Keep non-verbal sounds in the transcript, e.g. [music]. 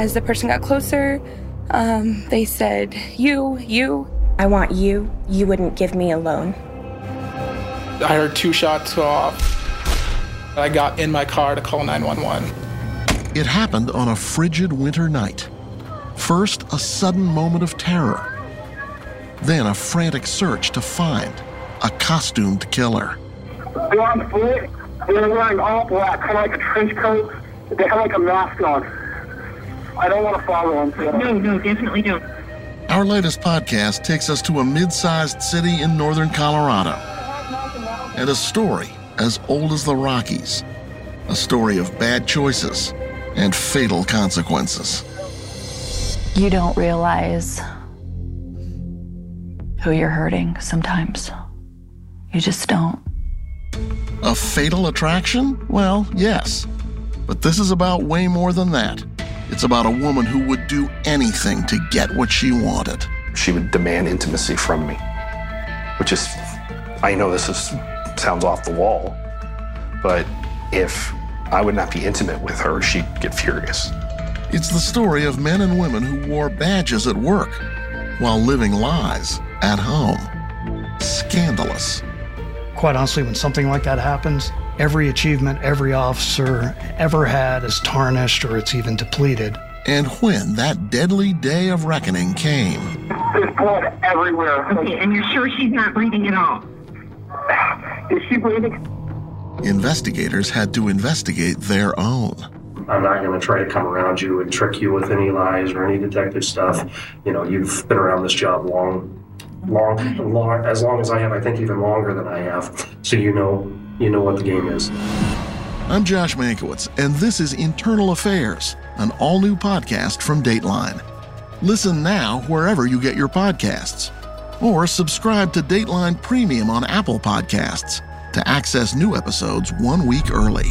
As the person got closer, um, they said, You, you. I want you. You wouldn't give me a loan. I heard two shots go off. I got in my car to call 911. It happened on a frigid winter night. First, a sudden moment of terror. Then, a frantic search to find a costumed killer. They're on foot. They're wearing all black, kind of like a trench coat. They have like a mask on. I don't want to follow them. No, no, definitely don't. Our latest podcast takes us to a mid sized city in northern Colorado and a story as old as the Rockies. A story of bad choices and fatal consequences. You don't realize who you're hurting sometimes. You just don't. A fatal attraction? Well, yes. But this is about way more than that. It's about a woman who would do anything to get what she wanted. She would demand intimacy from me, which is, I know this is, sounds off the wall, but if I would not be intimate with her, she'd get furious. It's the story of men and women who wore badges at work while living lies at home. Scandalous. Quite honestly, when something like that happens, every achievement every officer ever had is tarnished or it's even depleted. And when that deadly day of reckoning came, There's blood everywhere. Okay, and you're sure she's not breathing at all? [sighs] Is she breathing? investigators had to investigate their own. I'm not going to try to come around you and trick you with any lies or any detective stuff. You know, you've been around this job long, long, long, as long as I have. I think even longer than I have. So you know, you know what the game is. I'm Josh Mankiewicz, and this is Internal Affairs, an all new podcast from Dateline. Listen now wherever you get your podcasts, or subscribe to Dateline Premium on Apple Podcasts to access new episodes one week early.